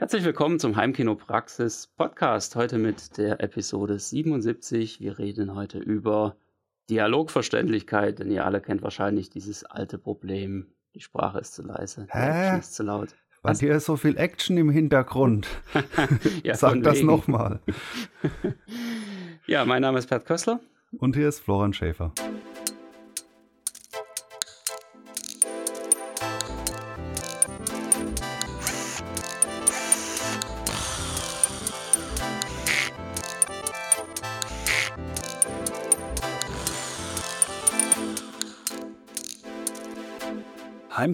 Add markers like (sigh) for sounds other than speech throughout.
Herzlich willkommen zum Heimkino Praxis Podcast. Heute mit der Episode 77. Wir reden heute über Dialogverständlichkeit, denn ihr alle kennt wahrscheinlich dieses alte Problem. Die Sprache ist zu leise, die Action ist zu laut. War dir so viel Action im Hintergrund? (laughs) ja, Sag das nochmal. (laughs) ja, mein Name ist Pat Kössler. Und hier ist Florian Schäfer.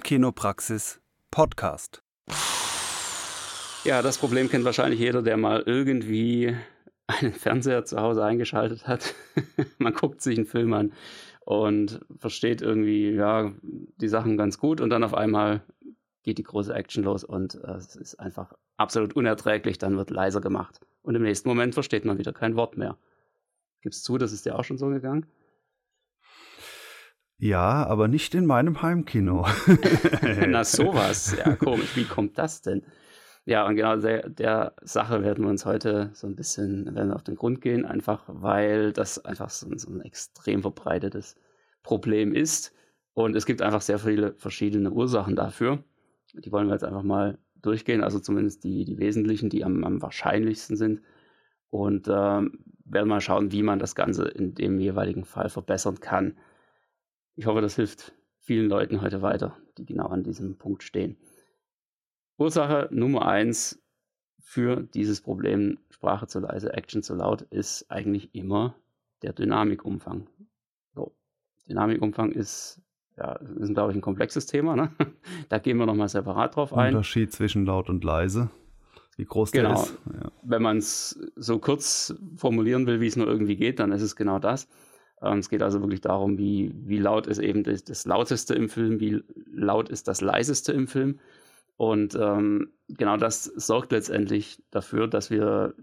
Heimkinopraxis Podcast. Ja, das Problem kennt wahrscheinlich jeder, der mal irgendwie einen Fernseher zu Hause eingeschaltet hat. (laughs) Man guckt sich einen Film an und versteht irgendwie, ja, die Sachen ganz gut und dann auf einmal geht die große Action los und äh, es ist einfach absolut unerträglich, dann wird leiser gemacht. Und im nächsten Moment versteht man wieder kein Wort mehr. Gibst zu, das ist dir auch schon so gegangen? Ja, aber nicht in meinem Heimkino. (laughs) Na sowas, ja komisch. Wie kommt das denn? Ja, und genau der, der, Sache werden wir uns heute so ein bisschen werden auf den Grund gehen, einfach weil das einfach so, so ein extrem verbreitetes Problem ist. Und es gibt einfach sehr viele verschiedene Ursachen dafür. Die wollen wir jetzt einfach mal durchgehen, also zumindest die, die wesentlichen, die am, am wahrscheinlichsten sind. Und ähm, werden mal schauen, wie man das Ganze in dem jeweiligen Fall verbessern kann. Ich hoffe, das hilft vielen Leuten heute weiter, die genau an diesem Punkt stehen. Ursache Nummer eins für dieses Problem Sprache zu leise, Action zu laut ist eigentlich immer der Dynamikumfang. So. Dynamikumfang ist, ja, ist, glaube ich, ein komplexes Thema. Ne? (laughs) Da gehen wir nochmal separat drauf ein. Unterschied zwischen laut und leise. Wie groß genau. der ist. Ja. Wenn man es so kurz formulieren will, wie es nur irgendwie geht, dann ist es genau das. Ähm, es geht also wirklich darum, wie, wie laut ist eben das, das, Lauteste im Film, wie laut ist das Leiseste im Film. Und ähm, genau das sorgt letztendlich dafür, dass wir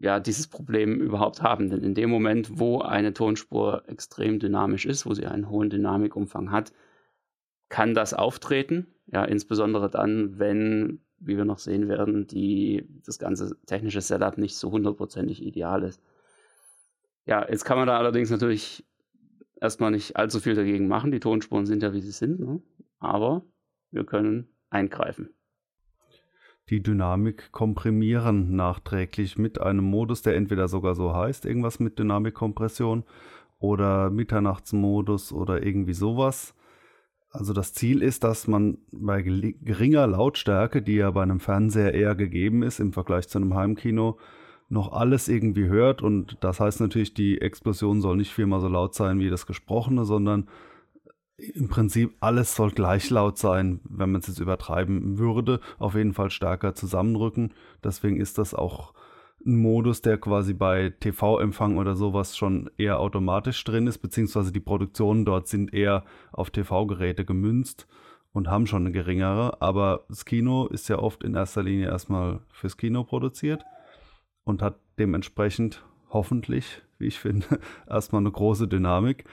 ja dieses Problem überhaupt haben. Denn in dem Moment, wo eine Tonspur extrem dynamisch ist, wo sie einen hohen Dynamikumfang hat, kann das auftreten. Ja, insbesondere dann, wenn, wie wir noch sehen werden, die, das ganze technische Setup nicht so hundertprozentig ideal ist. Ja, jetzt kann man da allerdings natürlich erstmal nicht allzu viel dagegen machen. Die Tonspuren sind ja, wie sie sind. Ne? Aber wir können eingreifen. Die Dynamik komprimieren nachträglich mit einem Modus, der entweder sogar so heißt, irgendwas mit Dynamikkompression oder Mitternachtsmodus oder irgendwie sowas. Also das Ziel ist, dass man bei geringer Lautstärke, die ja bei einem Fernseher eher gegeben ist im Vergleich zu einem Heimkino, noch alles irgendwie hört. Und das heißt natürlich, die Explosion soll nicht viermal so laut sein wie das Gesprochene, sondern im Prinzip alles soll gleich laut sein, wenn man es jetzt übertreiben würde. Auf jeden Fall stärker zusammenrücken. Deswegen ist das auch ein Modus, der quasi bei TV-Empfang oder sowas schon eher automatisch drin ist, beziehungsweise die Produktionen dort sind eher auf TV-Geräte gemünzt und haben schon eine geringere. Aber das Kino ist ja oft in erster Linie erstmal fürs Kino produziert und hat dementsprechend hoffentlich, wie ich finde, (laughs) erstmal eine große Dynamik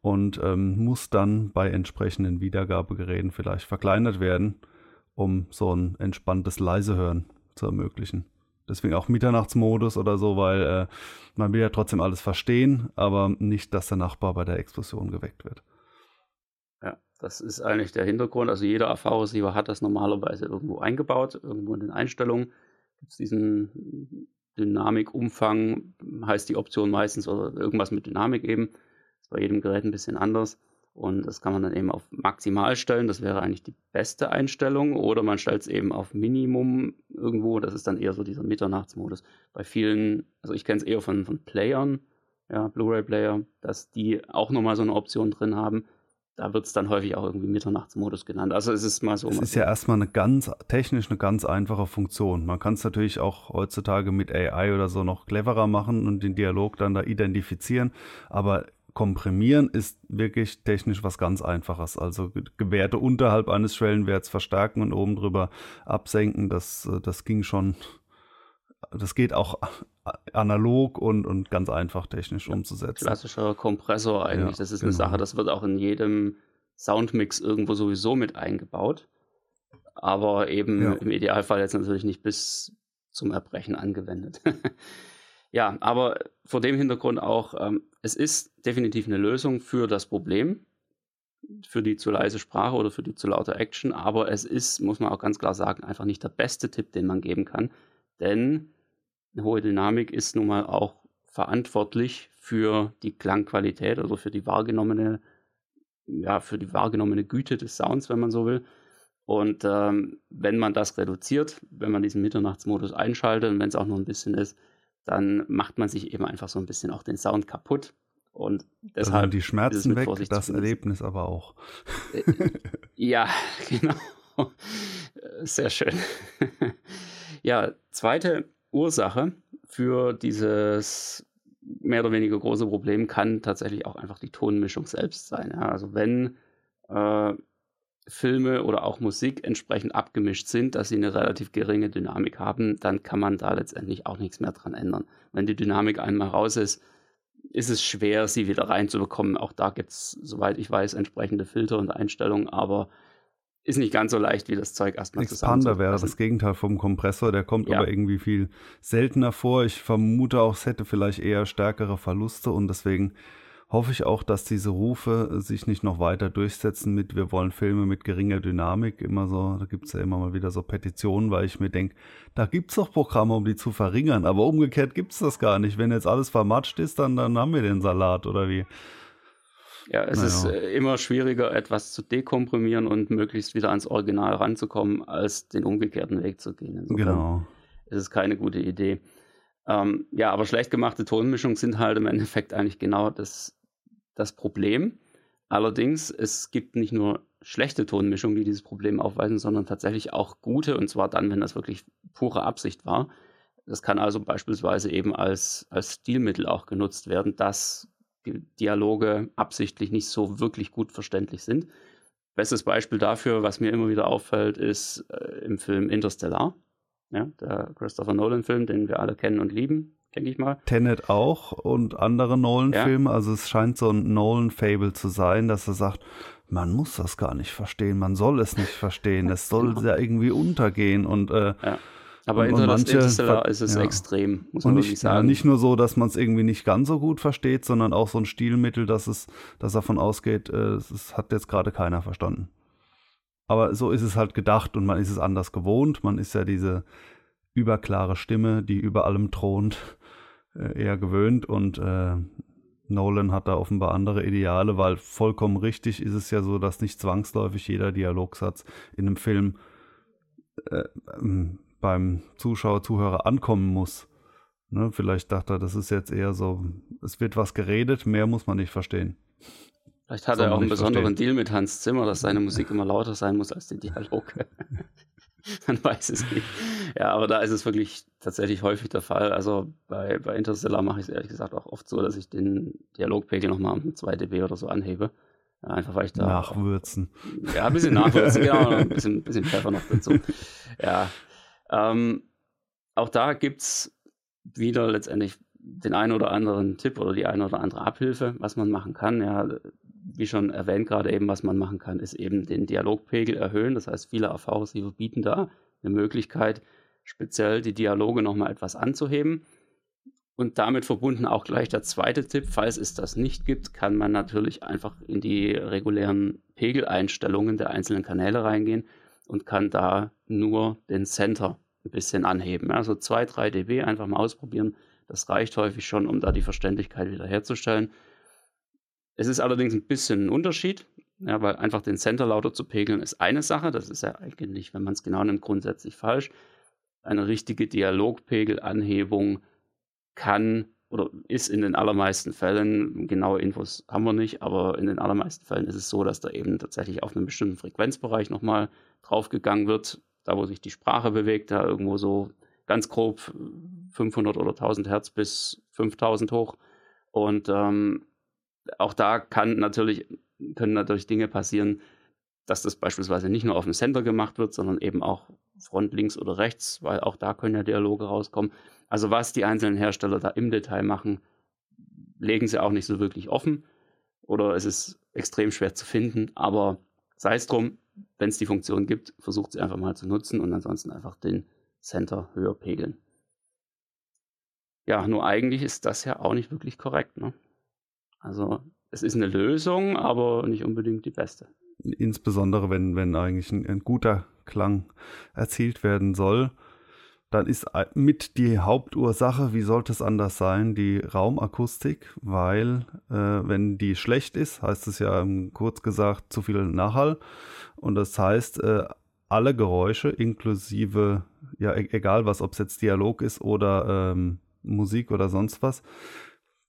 und ähm, muss dann bei entsprechenden Wiedergabegeräten vielleicht verkleinert werden, um so ein entspanntes Leisehören zu ermöglichen. Deswegen auch Mitternachtsmodus oder so, weil äh, man will ja trotzdem alles verstehen, aber nicht, dass der Nachbar bei der Explosion geweckt wird. Ja, das ist eigentlich der Hintergrund. Also jeder AV-Receiver hat das normalerweise irgendwo eingebaut, irgendwo in den Einstellungen gibt es diesen Dynamikumfang heißt die Option meistens oder irgendwas mit Dynamik eben. Das ist bei jedem Gerät ein bisschen anders. Und das kann man dann eben auf maximal stellen. Das wäre eigentlich die beste Einstellung. Oder man stellt es eben auf Minimum irgendwo. Das ist dann eher so dieser Mitternachtsmodus. Bei vielen, also ich kenne es eher von, von Playern, ja, Blu-ray-Player, dass die auch nochmal so eine Option drin haben da wird es dann häufig auch irgendwie Mitternachtsmodus genannt. Also es ist mal so. Es ist ja erstmal eine ganz, technisch eine ganz einfache Funktion. Man kann es natürlich auch heutzutage mit AI oder so noch cleverer machen und den Dialog dann da identifizieren. Aber komprimieren ist wirklich technisch was ganz Einfaches. Also Werte unterhalb eines Schwellenwerts verstärken und oben drüber absenken, das, das ging schon das geht auch analog und, und ganz einfach technisch ja, umzusetzen. Klassischer Kompressor eigentlich. Ja, das ist genau. eine Sache, das wird auch in jedem Soundmix irgendwo sowieso mit eingebaut. aber eben ja. im Idealfall jetzt natürlich nicht bis zum Erbrechen angewendet. (laughs) ja, aber vor dem Hintergrund auch, ähm, es ist definitiv eine Lösung für das Problem, für die zu leise Sprache oder für die zu laute Action, aber es ist, muss man auch ganz klar sagen, einfach nicht der beste Tipp, den man geben kann, denn eine hohe Dynamik ist nun mal auch verantwortlich für die Klangqualität, also für die wahrgenommene, ja, für die wahrgenommene Güte des Sounds, wenn man so will. Und ähm, wenn man das reduziert, wenn man diesen Mitternachtsmodus einschaltet und wenn es auch nur ein bisschen ist, dann macht man sich eben einfach so ein bisschen auch den Sound kaputt. Und deshalb. Die Schmerzen weg, das Erlebnis aber auch. Äh, ja, (laughs) genau. Sehr schön. ja, zweite Ursache für dieses mehr oder weniger große Problem kann tatsächlich auch einfach die Tonmischung selbst sein. Ja, also wenn äh, Filme oder auch Musik entsprechend abgemischt sind, dass sie eine relativ geringe Dynamik haben, dann kann man da letztendlich auch nichts mehr dran ändern. Wenn die Dynamik einmal raus ist, ist es schwer, sie wieder reinzubekommen. Auch da gibt es, soweit ich weiß, entsprechende Filter und Einstellungen, aber ist nicht ganz so leicht, wie das Zeug erstmal Expander wäre das Gegenteil vom Kompressor, der kommt ja. aber irgendwie viel seltener vor. Ich vermute auch, es hätte vielleicht eher stärkere Verluste und deswegen hoffe ich auch, dass diese Rufe sich nicht noch weiter durchsetzen mit, wir wollen Filme mit geringer Dynamik. Immer so, da gibt es ja immer mal wieder so Petitionen, weil ich mir denke, da gibt es doch Programme, um die zu verringern. Aber umgekehrt gibt es das gar nicht. Wenn jetzt alles vermatscht ist, dann, dann haben wir den Salat oder wie. Ja, es naja. ist äh, immer schwieriger, etwas zu dekomprimieren und möglichst wieder ans Original ranzukommen, als den umgekehrten Weg zu gehen. Insofern genau. Es ist keine gute Idee. Ähm, ja, aber schlecht gemachte Tonmischungen sind halt im Endeffekt eigentlich genau das, das Problem. Allerdings, es gibt nicht nur schlechte Tonmischungen, die dieses Problem aufweisen, sondern tatsächlich auch gute, und zwar dann, wenn das wirklich pure Absicht war. Das kann also beispielsweise eben als, als Stilmittel auch genutzt werden, dass Dialoge absichtlich nicht so wirklich gut verständlich sind. Bestes Beispiel dafür, was mir immer wieder auffällt, ist äh, im Film Interstellar, ja, der Christopher Nolan-Film, den wir alle kennen und lieben denke ich mal. Tenet auch und andere Nolan-Filme. Ja. Also es scheint so ein Nolan-Fable zu sein, dass er sagt, man muss das gar nicht verstehen, man soll es nicht verstehen, (laughs) es soll genau. ja irgendwie untergehen und äh, ja. Aber in manche, Interstellar ist es ja. extrem, muss man nicht, sagen. Ja, nicht nur so, dass man es irgendwie nicht ganz so gut versteht, sondern auch so ein Stilmittel, dass es, dass davon ausgeht, äh, es hat jetzt gerade keiner verstanden. Aber so ist es halt gedacht und man ist es anders gewohnt. Man ist ja diese überklare Stimme, die über allem thront äh, eher gewöhnt und äh, Nolan hat da offenbar andere Ideale, weil vollkommen richtig ist es ja so, dass nicht zwangsläufig jeder Dialogsatz in einem Film äh, ähm, beim Zuschauer, Zuhörer ankommen muss. Ne, vielleicht dachte er, das ist jetzt eher so, es wird was geredet, mehr muss man nicht verstehen. Vielleicht hat er auch einen besonderen verstehen. Deal mit Hans Zimmer, dass seine Musik immer lauter sein muss als die Dialoge. (laughs) Man weiß es nicht. Ja, aber da ist es wirklich tatsächlich häufig der Fall. Also bei, bei Interstellar mache ich es ehrlich gesagt auch oft so, dass ich den Dialogpegel nochmal um 2 dB oder so anhebe. Einfach weil ich da. Nachwürzen. Ja, ein bisschen nachwürzen, genau. Ein bisschen, bisschen Pfeffer noch dazu. Ja. Ähm, auch da gibt es wieder letztendlich den einen oder anderen Tipp oder die eine oder andere Abhilfe, was man machen kann. Ja, wie schon erwähnt gerade eben, was man machen kann, ist eben den Dialogpegel erhöhen. Das heißt, viele AV-Receiver bieten da eine Möglichkeit, speziell die Dialoge nochmal etwas anzuheben. Und damit verbunden auch gleich der zweite Tipp, falls es das nicht gibt, kann man natürlich einfach in die regulären Pegeleinstellungen der einzelnen Kanäle reingehen und kann da nur den Center ein bisschen anheben. Also 2, 3 dB einfach mal ausprobieren. Das reicht häufig schon, um da die Verständlichkeit wiederherzustellen. Es ist allerdings ein bisschen ein Unterschied, ja, weil einfach den Center lauter zu pegeln ist eine Sache. Das ist ja eigentlich, wenn man es genau nimmt, grundsätzlich falsch. Eine richtige Dialogpegelanhebung kann oder ist in den allermeisten Fällen, genaue Infos haben wir nicht, aber in den allermeisten Fällen ist es so, dass da eben tatsächlich auf einen bestimmten Frequenzbereich nochmal draufgegangen wird, da wo sich die Sprache bewegt, da irgendwo so ganz grob 500 oder 1000 Hertz bis 5000 hoch. Und ähm, auch da kann natürlich, können natürlich Dinge passieren, dass das beispielsweise nicht nur auf dem Center gemacht wird, sondern eben auch Front links oder rechts, weil auch da können ja Dialoge rauskommen. Also was die einzelnen Hersteller da im Detail machen, legen sie auch nicht so wirklich offen oder es ist extrem schwer zu finden, aber sei es drum, wenn es die Funktion gibt, versucht sie einfach mal zu nutzen und ansonsten einfach den Center höher pegeln. Ja, nur eigentlich ist das ja auch nicht wirklich korrekt. Ne? Also es ist eine Lösung, aber nicht unbedingt die beste. Insbesondere wenn, wenn eigentlich ein, ein guter Klang erzielt werden soll, dann ist mit die Hauptursache, wie sollte es anders sein, die Raumakustik, weil äh, wenn die schlecht ist, heißt es ja kurz gesagt zu viel Nachhall und das heißt, äh, alle Geräusche inklusive, ja e egal was, ob es jetzt Dialog ist oder ähm, Musik oder sonst was,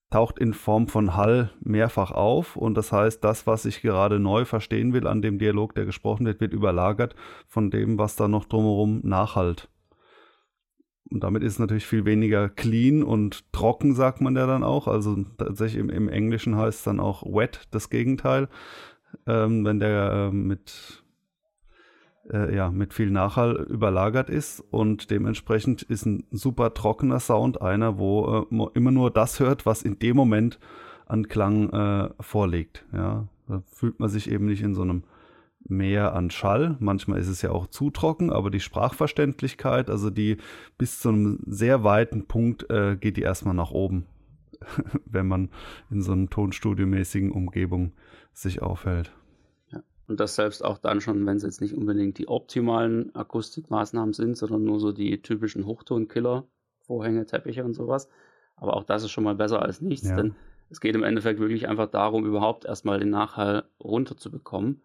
taucht in Form von Hall mehrfach auf und das heißt, das, was ich gerade neu verstehen will an dem Dialog, der gesprochen wird, wird überlagert von dem, was da noch drumherum nachhalt. Und damit ist es natürlich viel weniger clean und trocken, sagt man ja dann auch. Also tatsächlich im, im Englischen heißt es dann auch wet, das Gegenteil. Ähm, wenn der äh, mit äh, ja, mit viel Nachhall überlagert ist und dementsprechend ist ein super trockener Sound einer, wo äh, immer nur das hört, was in dem Moment an Klang äh, vorliegt. Ja, da fühlt man sich eben nicht in so einem Meer an Schall. Manchmal ist es ja auch zu trocken, aber die Sprachverständlichkeit, also die bis zu einem sehr weiten Punkt äh, geht die erstmal nach oben, (laughs) wenn man in so einem Tonstudiomäßigen Umgebung sich aufhält. Und das selbst auch dann schon, wenn es jetzt nicht unbedingt die optimalen Akustikmaßnahmen sind, sondern nur so die typischen Hochtonkiller, Vorhänge, Teppiche und sowas. Aber auch das ist schon mal besser als nichts, ja. denn es geht im Endeffekt wirklich einfach darum, überhaupt erstmal den Nachhall runterzubekommen.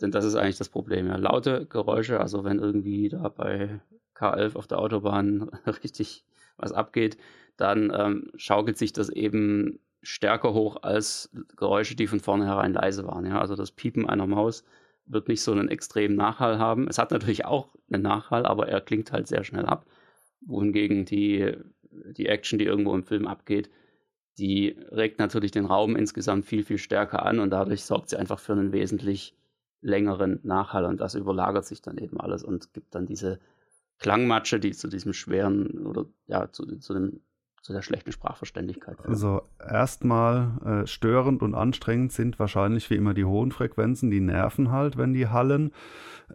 Denn das ist eigentlich das Problem. Ja. Laute Geräusche, also wenn irgendwie da bei K11 auf der Autobahn (laughs) richtig was abgeht, dann ähm, schaukelt sich das eben stärker hoch als Geräusche, die von vornherein leise waren. Ja? Also das Piepen einer Maus wird nicht so einen extremen Nachhall haben. Es hat natürlich auch einen Nachhall, aber er klingt halt sehr schnell ab. Wohingegen die, die Action, die irgendwo im Film abgeht, die regt natürlich den Raum insgesamt viel, viel stärker an und dadurch sorgt sie einfach für einen wesentlich längeren Nachhall und das überlagert sich dann eben alles und gibt dann diese Klangmatsche, die zu diesem schweren oder ja, zu, zu dem zu der schlechten Sprachverständlichkeit. Führen. Also erstmal äh, störend und anstrengend sind wahrscheinlich wie immer die hohen Frequenzen, die nerven halt, wenn die hallen.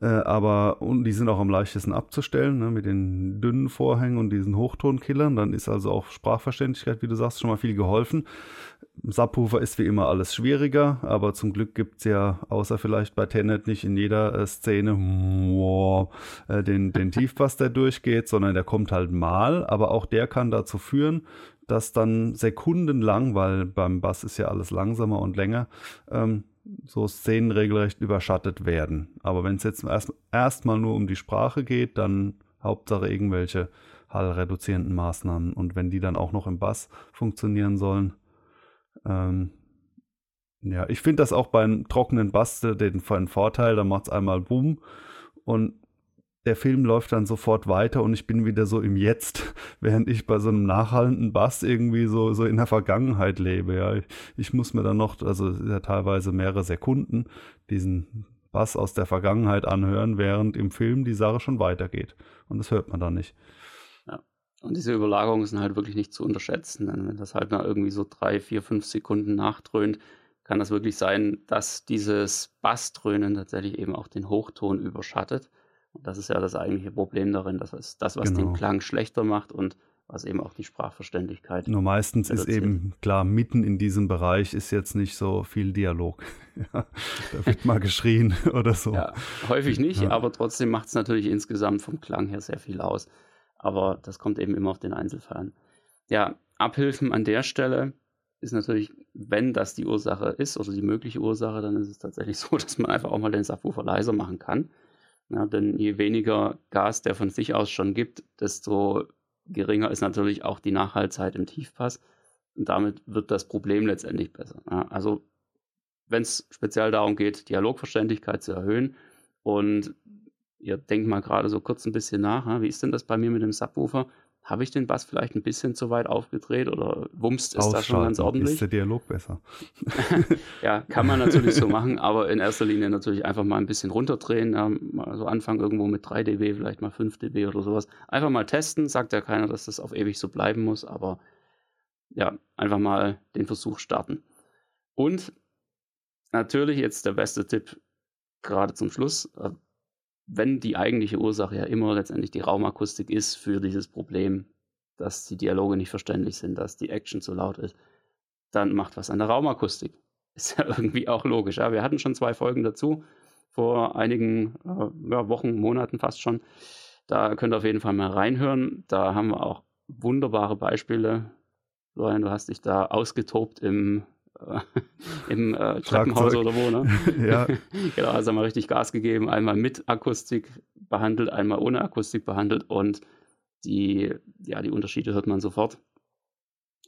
Äh, aber und die sind auch am leichtesten abzustellen, ne, mit den dünnen Vorhängen und diesen Hochtonkillern. Dann ist also auch Sprachverständlichkeit, wie du sagst, schon mal viel geholfen. Subwoofer ist wie immer alles schwieriger, aber zum Glück gibt es ja, außer vielleicht bei Tenet, nicht in jeder äh, Szene wow, äh, den, den Tiefbass, der durchgeht, sondern der kommt halt mal, aber auch der kann dazu führen, dass dann sekundenlang, weil beim Bass ist ja alles langsamer und länger, ähm, so Szenen regelrecht überschattet werden. Aber wenn es jetzt erst erstmal nur um die Sprache geht, dann Hauptsache irgendwelche hallreduzierenden Maßnahmen. Und wenn die dann auch noch im Bass funktionieren sollen, ähm, ja, ich finde das auch beim trockenen Baste den, den Vorteil, da macht es einmal Boom und der Film läuft dann sofort weiter und ich bin wieder so im Jetzt, (laughs) während ich bei so einem nachhallenden Bass irgendwie so, so in der Vergangenheit lebe. Ja. Ich, ich muss mir dann noch, also ja teilweise mehrere Sekunden, diesen Bass aus der Vergangenheit anhören, während im Film die Sache schon weitergeht. Und das hört man dann nicht. Und diese Überlagerungen sind halt wirklich nicht zu unterschätzen. Denn wenn das halt mal irgendwie so drei, vier, fünf Sekunden nachdröhnt, kann das wirklich sein, dass dieses Bassdröhnen tatsächlich eben auch den Hochton überschattet. Und das ist ja das eigentliche Problem darin. Das ist das, was genau. den Klang schlechter macht und was eben auch die Sprachverständlichkeit. Nur meistens reduziert. ist eben klar, mitten in diesem Bereich ist jetzt nicht so viel Dialog. (laughs) ja, da wird mal geschrien (laughs) oder so. Ja, häufig nicht, ja. aber trotzdem macht es natürlich insgesamt vom Klang her sehr viel aus. Aber das kommt eben immer auf den Einzelfall an. Ja, Abhilfen an der Stelle ist natürlich, wenn das die Ursache ist oder die mögliche Ursache, dann ist es tatsächlich (laughs) so, dass man einfach auch mal den Subwoofer leiser machen kann. Ja, denn je weniger Gas der von sich aus schon gibt, desto geringer ist natürlich auch die Nachhaltzeit im Tiefpass. Und damit wird das Problem letztendlich besser. Ja, also wenn es speziell darum geht, Dialogverständlichkeit zu erhöhen und ihr denkt mal gerade so kurz ein bisschen nach, wie ist denn das bei mir mit dem Subwoofer? Habe ich den Bass vielleicht ein bisschen zu weit aufgedreht oder wumst ist das schon ganz ordentlich? Ist der Dialog besser? (laughs) (laughs) ja, kann man natürlich so machen, aber in erster Linie natürlich einfach mal ein bisschen runterdrehen. Ja, mal so anfangen irgendwo mit 3 dB, vielleicht mal 5 dB oder sowas. Einfach mal testen, sagt ja keiner, dass das auf ewig so bleiben muss, aber ja, einfach mal den Versuch starten. Und natürlich jetzt der beste Tipp gerade zum Schluss, äh, wenn die eigentliche Ursache ja immer letztendlich die Raumakustik ist für dieses Problem, dass die Dialoge nicht verständlich sind, dass die Action zu laut ist, dann macht was an der Raumakustik. (laughs) Ist ja irgendwie auch logisch. Ja? Wir hatten schon zwei Folgen dazu, vor einigen äh, Wochen, Monaten fast schon. Da könnt ihr auf jeden Fall mal reinhören. Da haben wir auch wunderbare Beispiele. Florian, du hast dich da ausgetobt im, (laughs) im äh, Treppenhaus oder wo, ne? (laughs) ja. (laughs) genau, also haben wir richtig Gas gegeben. Einmal mit Akustik behandelt, einmal ohne Akustik behandelt und die, ja, die Unterschiede hört man sofort.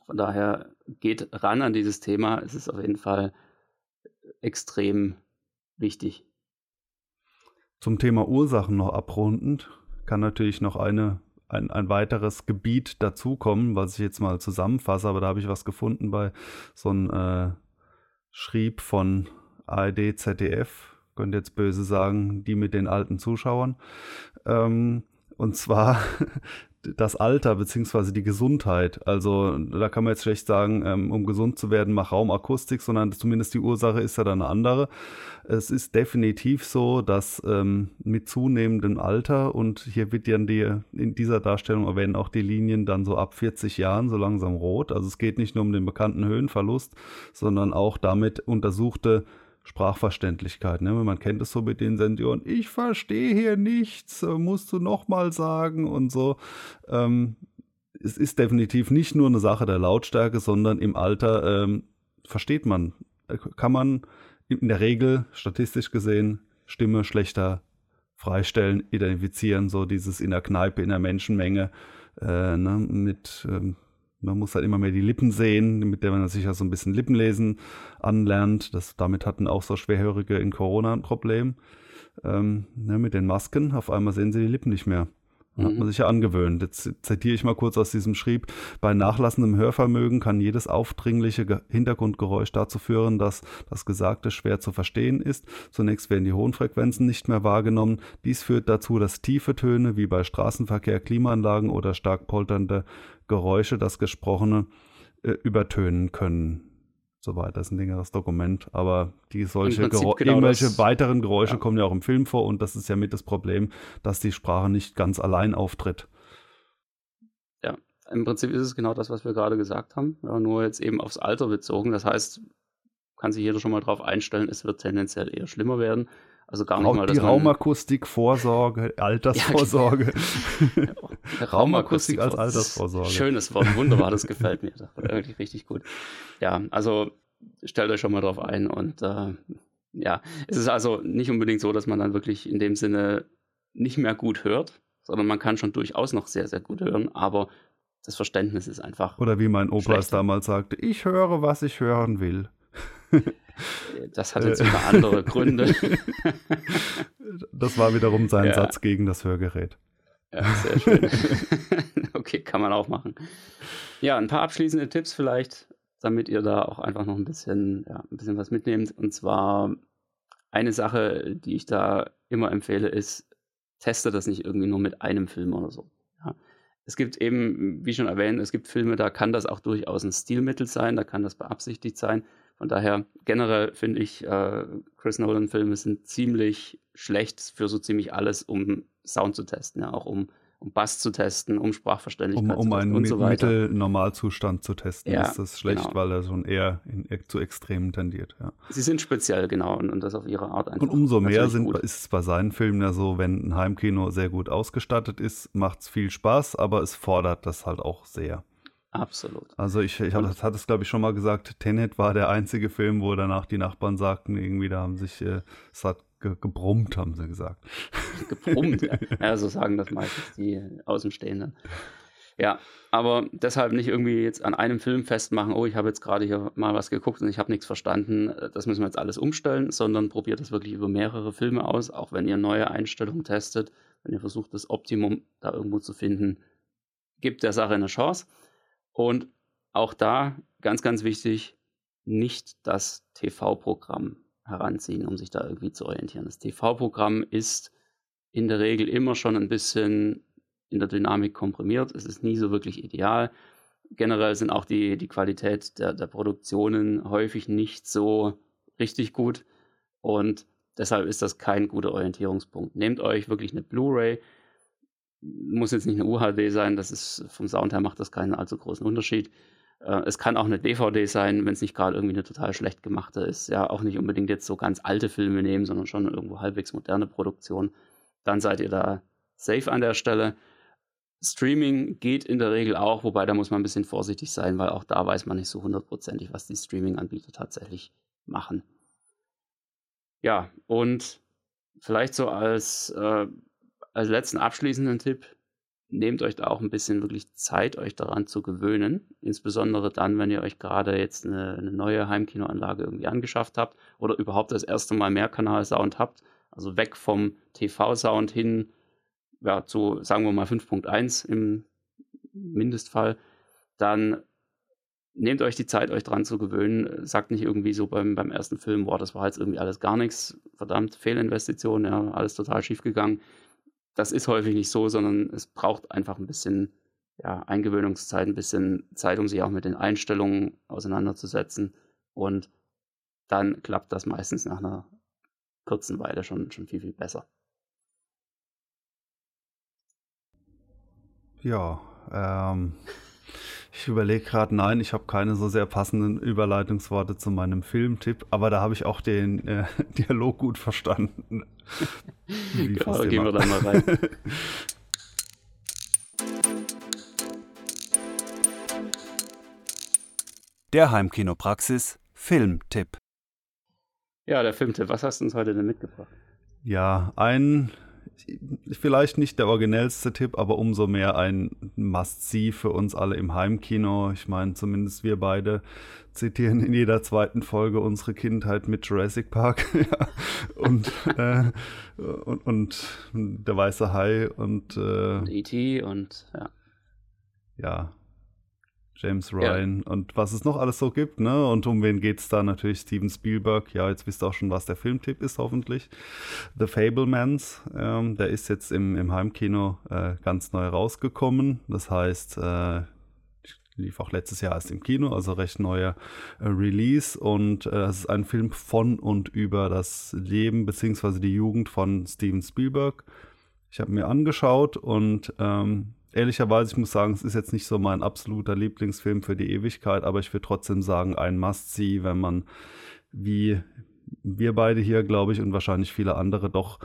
Von daher geht ran an dieses Thema. Es ist auf jeden Fall extrem wichtig. Zum Thema Ursachen noch abrundend kann natürlich noch eine, ein, ein weiteres Gebiet dazukommen, was ich jetzt mal zusammenfasse, aber da habe ich was gefunden bei so einem äh, Schrieb von ARD, ZDF, könnte jetzt böse sagen, die mit den alten Zuschauern. Ähm, und zwar (laughs) das Alter beziehungsweise die Gesundheit. Also da kann man jetzt schlecht sagen, ähm, um gesund zu werden, mach Raumakustik, sondern zumindest die Ursache ist ja dann eine andere. Es ist definitiv so, dass ähm, mit zunehmendem Alter und hier wird ja die, in dieser Darstellung erwähnen auch die Linien dann so ab 40 Jahren so langsam rot. Also es geht nicht nur um den bekannten Höhenverlust, sondern auch damit untersuchte Sprachverständlichkeit. Ne? Man kennt es so mit den Senioren, ich verstehe hier nichts, äh, musst du nochmal sagen und so. Ähm, es ist definitiv nicht nur eine Sache der Lautstärke, sondern im Alter ähm, versteht man, kann man in der Regel statistisch gesehen Stimme schlechter freistellen, identifizieren, so dieses in der Kneipe, in der Menschenmenge äh, ne, mit ähm, man muss halt immer mehr die Lippen sehen, mit der man sich ja so ein bisschen Lippenlesen anlernt. Das, damit hatten auch so Schwerhörige in Corona ein Problem. Ähm, ne, mit den Masken, auf einmal sehen sie die Lippen nicht mehr. Hat man mhm. sich ja angewöhnt. Jetzt zitiere ich mal kurz aus diesem Schrieb. Bei nachlassendem Hörvermögen kann jedes aufdringliche Hintergrundgeräusch dazu führen, dass das Gesagte schwer zu verstehen ist. Zunächst werden die hohen Frequenzen nicht mehr wahrgenommen. Dies führt dazu, dass tiefe Töne wie bei Straßenverkehr, Klimaanlagen oder stark polternde Geräusche das Gesprochene äh, übertönen können so weiter. Das ist ein längeres Dokument, aber die solche genau irgendwelche weiteren Geräusche ja. kommen ja auch im Film vor und das ist ja mit das Problem, dass die Sprache nicht ganz allein auftritt. Ja, im Prinzip ist es genau das, was wir gerade gesagt haben, nur jetzt eben aufs Alter bezogen. Das heißt, kann sich jeder schon mal darauf einstellen, es wird tendenziell eher schlimmer werden. Also gar nicht mal, die Raumakustik, Vorsorge, Altersvorsorge. Ja, (laughs) Raumakustik als Altersvorsorge. Schönes Wort, wunderbar, das (laughs) gefällt mir. Das war wirklich richtig gut. Ja, also stellt euch schon mal drauf ein und äh, ja, es ist also nicht unbedingt so, dass man dann wirklich in dem Sinne nicht mehr gut hört, sondern man kann schon durchaus noch sehr, sehr gut hören, aber das Verständnis ist einfach. Oder wie mein Opa es damals sagte, ich höre, was ich hören will. (laughs) Das hat jetzt wieder andere Gründe. (laughs) Das war wiederum sein ja. Satz gegen das Hörgerät. Ja, sehr schön. (laughs) okay, kann man auch machen. Ja, ein paar abschließende Tipps vielleicht, damit ihr da auch einfach noch ein bisschen, ja, ein bisschen was mitnehmt. Und zwar eine Sache, die ich da immer empfehle, ist, teste das nicht irgendwie nur mit einem Film oder so. Ja. Es gibt eben, wie schon erwähnt, es gibt Filme, da kann das auch durchaus ein Stilmittel sein, da kann das beabsichtigt sein. Von daher generell finde ich, äh, Chris Nolan-Filme sind ziemlich schlecht für so ziemlich alles, um Sound zu testen, ja, auch um, um Bass zu testen, um Sprachverständlichkeit um, um zu testen so. Um einen Mittelnormalzustand zu testen, ja, ist das schlecht, genau. weil er schon eher in, zu Extremen tendiert. Ja. Sie sind speziell, genau, und, und das auf ihre Art einfach. Und umso mehr sind, ist es bei seinen Filmen ja so, wenn ein Heimkino sehr gut ausgestattet ist, macht es viel Spaß, aber es fordert das halt auch sehr. Absolut. Also ich, ich habe das es glaube ich schon mal gesagt, Tenet war der einzige Film, wo danach die Nachbarn sagten, irgendwie da haben sich, äh, es hat ge gebrummt, haben sie gesagt. (laughs) Gebrummt, ja. (laughs) ja. so sagen das meistens die Außenstehenden. Ja, aber deshalb nicht irgendwie jetzt an einem Film festmachen, oh, ich habe jetzt gerade hier mal was geguckt und ich habe nichts verstanden, das müssen wir jetzt alles umstellen, sondern probiert das wirklich über mehrere Filme aus, auch wenn ihr neue Einstellungen testet, wenn ihr versucht, das Optimum da irgendwo zu finden, gibt der Sache eine Chance. Und auch da ganz, ganz wichtig, nicht das TV-Programm heranziehen, um sich da irgendwie zu orientieren. Das TV-Programm ist in der Regel immer schon ein bisschen in der Dynamik komprimiert. Es ist nie so wirklich ideal. Generell sind auch die, die Qualität der, der Produktionen häufig nicht so richtig gut. Und deshalb ist das kein guter Orientierungspunkt. Nehmt euch wirklich eine Blu-ray, muss jetzt nicht eine UHD sein, das ist vom Sound her macht das keinen allzu großen Unterschied. Äh, es kann auch eine DVD sein, wenn es nicht gerade irgendwie eine total schlecht gemachte ist. Ja, auch nicht unbedingt jetzt so ganz alte Filme nehmen, sondern schon irgendwo halbwegs moderne Produktion. Dann seid ihr da safe an der Stelle. Streaming geht in der Regel auch, wobei da muss man ein bisschen vorsichtig sein, weil auch da weiß man nicht so hundertprozentig, was die Streaming-Anbieter tatsächlich machen. Ja, und vielleicht so als, äh, als letzten abschließenden Tipp, nehmt euch da auch ein bisschen wirklich Zeit, euch daran zu gewöhnen. Insbesondere dann, wenn ihr euch gerade jetzt eine, eine neue Heimkinoanlage irgendwie angeschafft habt oder überhaupt das erste Mal Mehrkanal-Sound habt. Also weg vom TV-Sound hin ja, zu, sagen wir mal, 5.1 im Mindestfall. Dann nehmt euch die Zeit, euch dran zu gewöhnen. Sagt nicht irgendwie so beim, beim ersten Film, boah, das war jetzt irgendwie alles gar nichts. Verdammt, Fehlinvestition, ja, alles total schief gegangen das ist häufig nicht so, sondern es braucht einfach ein bisschen ja, Eingewöhnungszeit, ein bisschen Zeit, um sich auch mit den Einstellungen auseinanderzusetzen. Und dann klappt das meistens nach einer kurzen Weile schon, schon viel, viel besser. Ja, ähm, (laughs) ich überlege gerade, nein, ich habe keine so sehr passenden Überleitungsworte zu meinem Filmtipp, aber da habe ich auch den äh, (laughs) Dialog gut verstanden. (laughs) Wie genau, gehen wir da mal rein. (laughs) Der Heimkinopraxis Filmtipp. Ja, der Filmtipp. Was hast du uns heute denn mitgebracht? Ja, ein vielleicht nicht der originellste Tipp, aber umso mehr ein Must-See für uns alle im Heimkino. Ich meine, zumindest wir beide zitieren in jeder zweiten Folge unsere Kindheit mit Jurassic Park (laughs) und, äh, und, und, der weiße Hai und äh, E.T. und ja. Ja, James Ryan ja. und was es noch alles so gibt, ne? Und um wen geht es da? Natürlich Steven Spielberg. Ja, jetzt wisst ihr auch schon, was der Filmtipp ist, hoffentlich. The Fablemans, ähm, der ist jetzt im, im Heimkino äh, ganz neu rausgekommen. Das heißt, äh, lief auch letztes Jahr erst im Kino, also recht neuer äh, Release. Und äh, es ist ein Film von und über das Leben bzw. die Jugend von Steven Spielberg. Ich habe mir angeschaut und ähm, ehrlicherweise, ich muss sagen, es ist jetzt nicht so mein absoluter Lieblingsfilm für die Ewigkeit, aber ich würde trotzdem sagen, ein Must-See, wenn man wie wir beide hier, glaube ich, und wahrscheinlich viele andere doch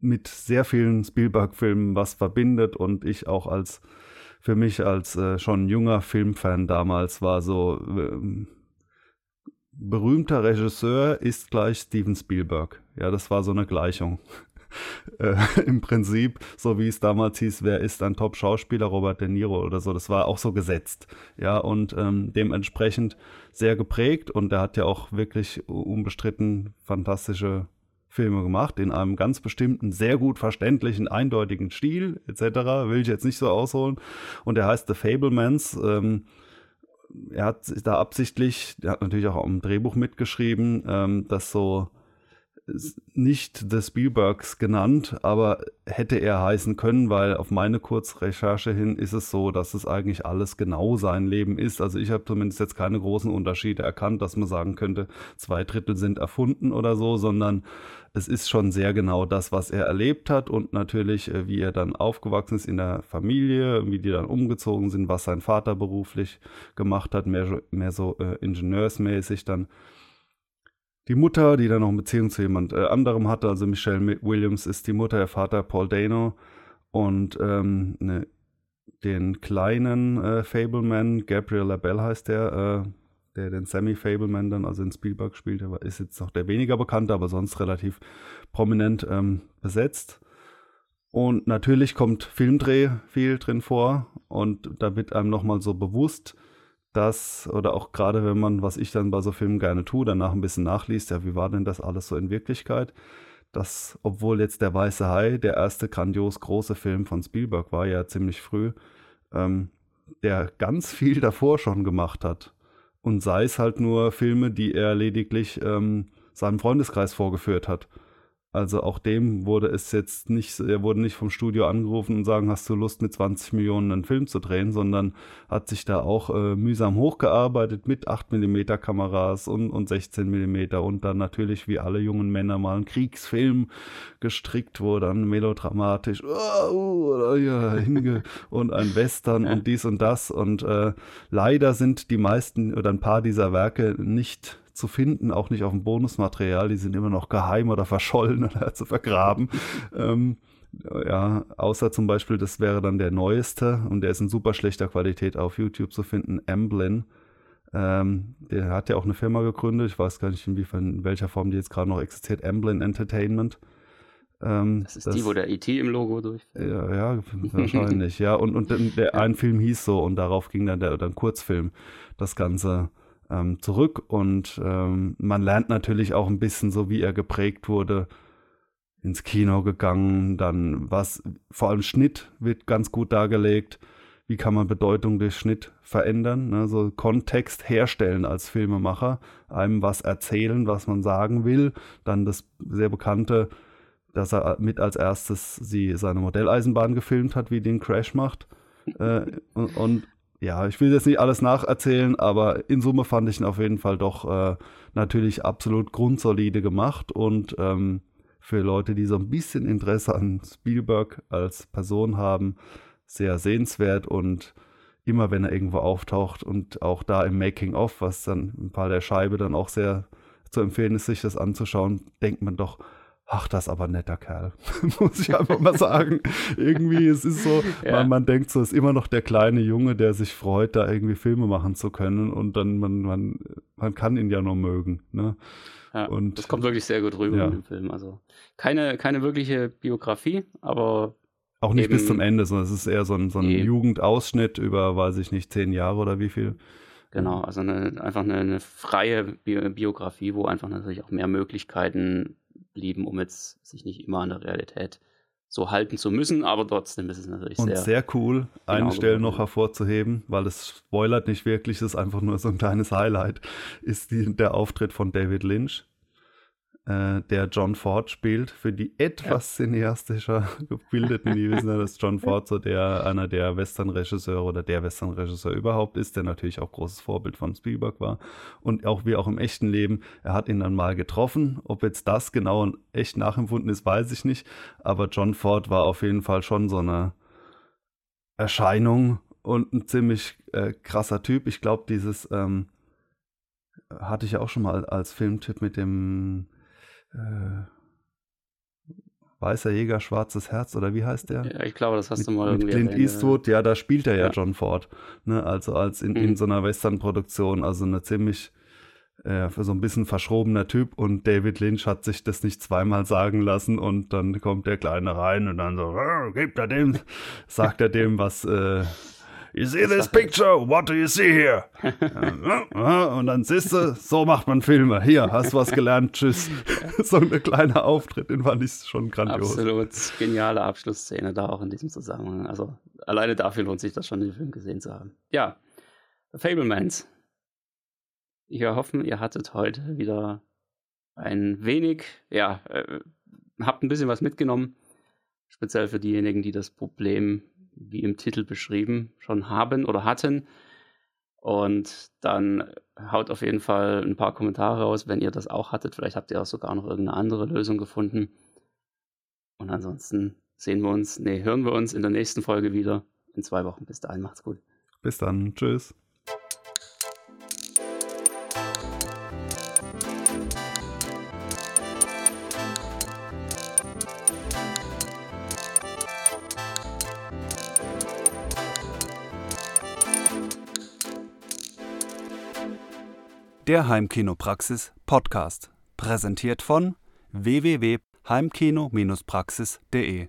mit sehr vielen Spielberg-Filmen was verbindet und ich auch als für mich als äh, schon junger Filmfan damals war so äh, berühmter Regisseur ist gleich Steven Spielberg. Ja, das war so eine Gleichung (laughs) äh, im Prinzip, so wie es damals hieß, wer ist ein Top-Schauspieler, Robert De Niro oder so, das war auch so gesetzt. Ja, und ähm, dementsprechend sehr geprägt und er hat ja auch wirklich unbestritten fantastische Filme gemacht, in einem ganz bestimmten, sehr gut verständlichen, eindeutigen Stil, etc. Will ich jetzt nicht so ausholen. Und er heißt The Fablemans. Ähm, er hat da absichtlich, er hat natürlich auch im Drehbuch mitgeschrieben, ähm, dass so nicht The Spielbergs genannt, aber hätte er heißen können, weil auf meine Kurzrecherche hin ist es so, dass es eigentlich alles genau sein Leben ist. Also ich habe zumindest jetzt keine großen Unterschiede erkannt, dass man sagen könnte, zwei Drittel sind erfunden oder so, sondern es ist schon sehr genau das, was er erlebt hat und natürlich, äh, wie er dann aufgewachsen ist in der Familie, wie die dann umgezogen sind, was sein Vater beruflich gemacht hat, mehr, mehr so äh, ingenieursmäßig dann die Mutter, die dann noch eine Beziehung zu jemand äh, anderem hatte, also Michelle Williams ist die Mutter, der Vater Paul Dano und ähm, ne, den kleinen äh, Fableman, Gabriel Labelle heißt der, äh, der den Sammy Fableman dann also in Spielberg spielt, aber ist jetzt noch der weniger bekannte, aber sonst relativ prominent ähm, besetzt. Und natürlich kommt Filmdreh viel drin vor und da wird einem nochmal so bewusst, dass, oder auch gerade wenn man, was ich dann bei so Filmen gerne tue, danach ein bisschen nachliest, ja, wie war denn das alles so in Wirklichkeit? Dass, obwohl jetzt Der Weiße Hai der erste grandios große Film von Spielberg war, ja ziemlich früh, ähm, der ganz viel davor schon gemacht hat. Und sei es halt nur Filme, die er lediglich ähm, seinem Freundeskreis vorgeführt hat. Also auch dem wurde es jetzt nicht, er wurde nicht vom Studio angerufen und sagen, hast du Lust mit 20 Millionen einen Film zu drehen, sondern hat sich da auch äh, mühsam hochgearbeitet mit 8 mm Kameras und, und 16 mm und dann natürlich wie alle jungen Männer mal einen Kriegsfilm gestrickt, wo dann melodramatisch oh, ja, hinge (laughs) und ein Western und dies und das. Und äh, leider sind die meisten oder ein paar dieser Werke nicht zu finden, auch nicht auf dem Bonusmaterial. Die sind immer noch geheim oder verschollen (laughs) oder zu vergraben. ähm, ja, außer zum Beispiel, das wäre dann der neueste und der ist in super schlechter Qualität auf YouTube zu finden, Amblin. Ähm, der hat ja auch eine Firma gegründet. Ich weiß gar nicht, inwiefern, in welcher Form die jetzt gerade noch existiert. Amblin Entertainment. Ähm, das ist das, die, wo der IT e im Logo durchfällt. Ja, ja, wahrscheinlich, ja. Und, und der, (laughs) ein Film hieß so und darauf ging dann der, der Kurzfilm das Ganze ähm, zurück und ähm, man lernt natürlich auch ein bisschen so, wie er geprägt wurde, ins Kino gegangen, dann was, vor allem Schnitt wird ganz gut dargelegt, wie kann man Bedeutung durch Schnitt verändern, ne? so Kontext herstellen als Filmemacher, einem was erzählen, was man sagen will, dann das sehr bekannte, dass er mit als erstes sie seine Modelleisenbahn gefilmt hat, wie den Crash macht. Äh, und, und, ja, ich will jetzt nicht alles nacherzählen, aber in Summe fand ich ihn auf jeden Fall doch äh, natürlich absolut grundsolide gemacht und ähm, für Leute, die so ein bisschen Interesse an Spielberg als Person haben, sehr sehenswert und immer wenn er irgendwo auftaucht und auch da im Making-of, was dann im Fall der Scheibe dann auch sehr zu empfehlen ist, sich das anzuschauen, denkt man doch, ach, das ist aber ein netter Kerl, (laughs) muss ich einfach mal sagen. irgendwie, es ist so, (laughs) ja. man, man, denkt so, es ist immer noch der kleine Junge, der sich freut, da irgendwie Filme machen zu können und dann, man, man, man kann ihn ja nur mögen. Ne? Ja, und, das kommt wirklich sehr gut rüber ja. in dem Film. Also keine, keine wirkliche Biografie, aber auch nicht bis zum Ende, sondern es ist eher so ein, so ein Jugendausschnitt über, weiß ich nicht, zehn Jahre oder wie viel. Genau, also eine, einfach eine, eine freie Biografie, wo einfach natürlich auch mehr Möglichkeiten blieben, um jetzt sich nicht immer an der Realität so halten zu müssen, aber trotzdem ist es natürlich und sehr. Und sehr cool, genau eine Stelle noch hervorzuheben, weil es spoilert nicht wirklich, es ist einfach nur so ein kleines Highlight, ist die, der Auftritt von David Lynch äh, der John Ford spielt. Für die etwas ja. cineastischer (laughs) gebildeten, die wissen ja, dass John Ford so der, einer der Western-Regisseure oder der Western-Regisseur überhaupt ist, der natürlich auch großes Vorbild von Spielberg war. Und auch wie auch im echten Leben, er hat ihn dann mal getroffen. Ob jetzt das genau echt nachempfunden ist, weiß ich nicht. Aber John Ford war auf jeden Fall schon so eine Erscheinung und ein ziemlich äh, krasser Typ. Ich glaube, dieses ähm, hatte ich ja auch schon mal als Filmtipp mit dem äh, Weißer Jäger, Schwarzes Herz oder wie heißt der? Ja, ich glaube, das hast mit, du mal mit irgendwie. Clint erwähnt, Eastwood, ja, da spielt er ja, ja. John Ford. Ne? Also als in, mhm. in so einer Western-Produktion, also eine ziemlich äh, für so ein bisschen verschrobener Typ und David Lynch hat sich das nicht zweimal sagen lassen und dann kommt der Kleine rein und dann so, gibt er dem, (laughs) sagt er dem, was äh, You see this picture? What do you see here? (laughs) und dann siehst du, so macht man Filme. Hier, hast was gelernt, tschüss. (laughs) so ein kleiner Auftritt, den fand ich schon grandios. Absolut geniale Abschlussszene da auch in diesem Zusammenhang. Also alleine dafür lohnt sich das schon, den Film gesehen zu haben. Ja, Fablemans. Ich hoffe, ihr hattet heute wieder ein wenig, ja, äh, habt ein bisschen was mitgenommen. Speziell für diejenigen, die das Problem wie im Titel beschrieben, schon haben oder hatten. Und dann haut auf jeden Fall ein paar Kommentare raus, wenn ihr das auch hattet. Vielleicht habt ihr auch sogar noch irgendeine andere Lösung gefunden. Und ansonsten sehen wir uns, nee, hören wir uns in der nächsten Folge wieder in zwei Wochen. Bis dahin, macht's gut. Bis dann. Tschüss. Der Heimkinopraxis Podcast, präsentiert von www.heimkino-praxis.de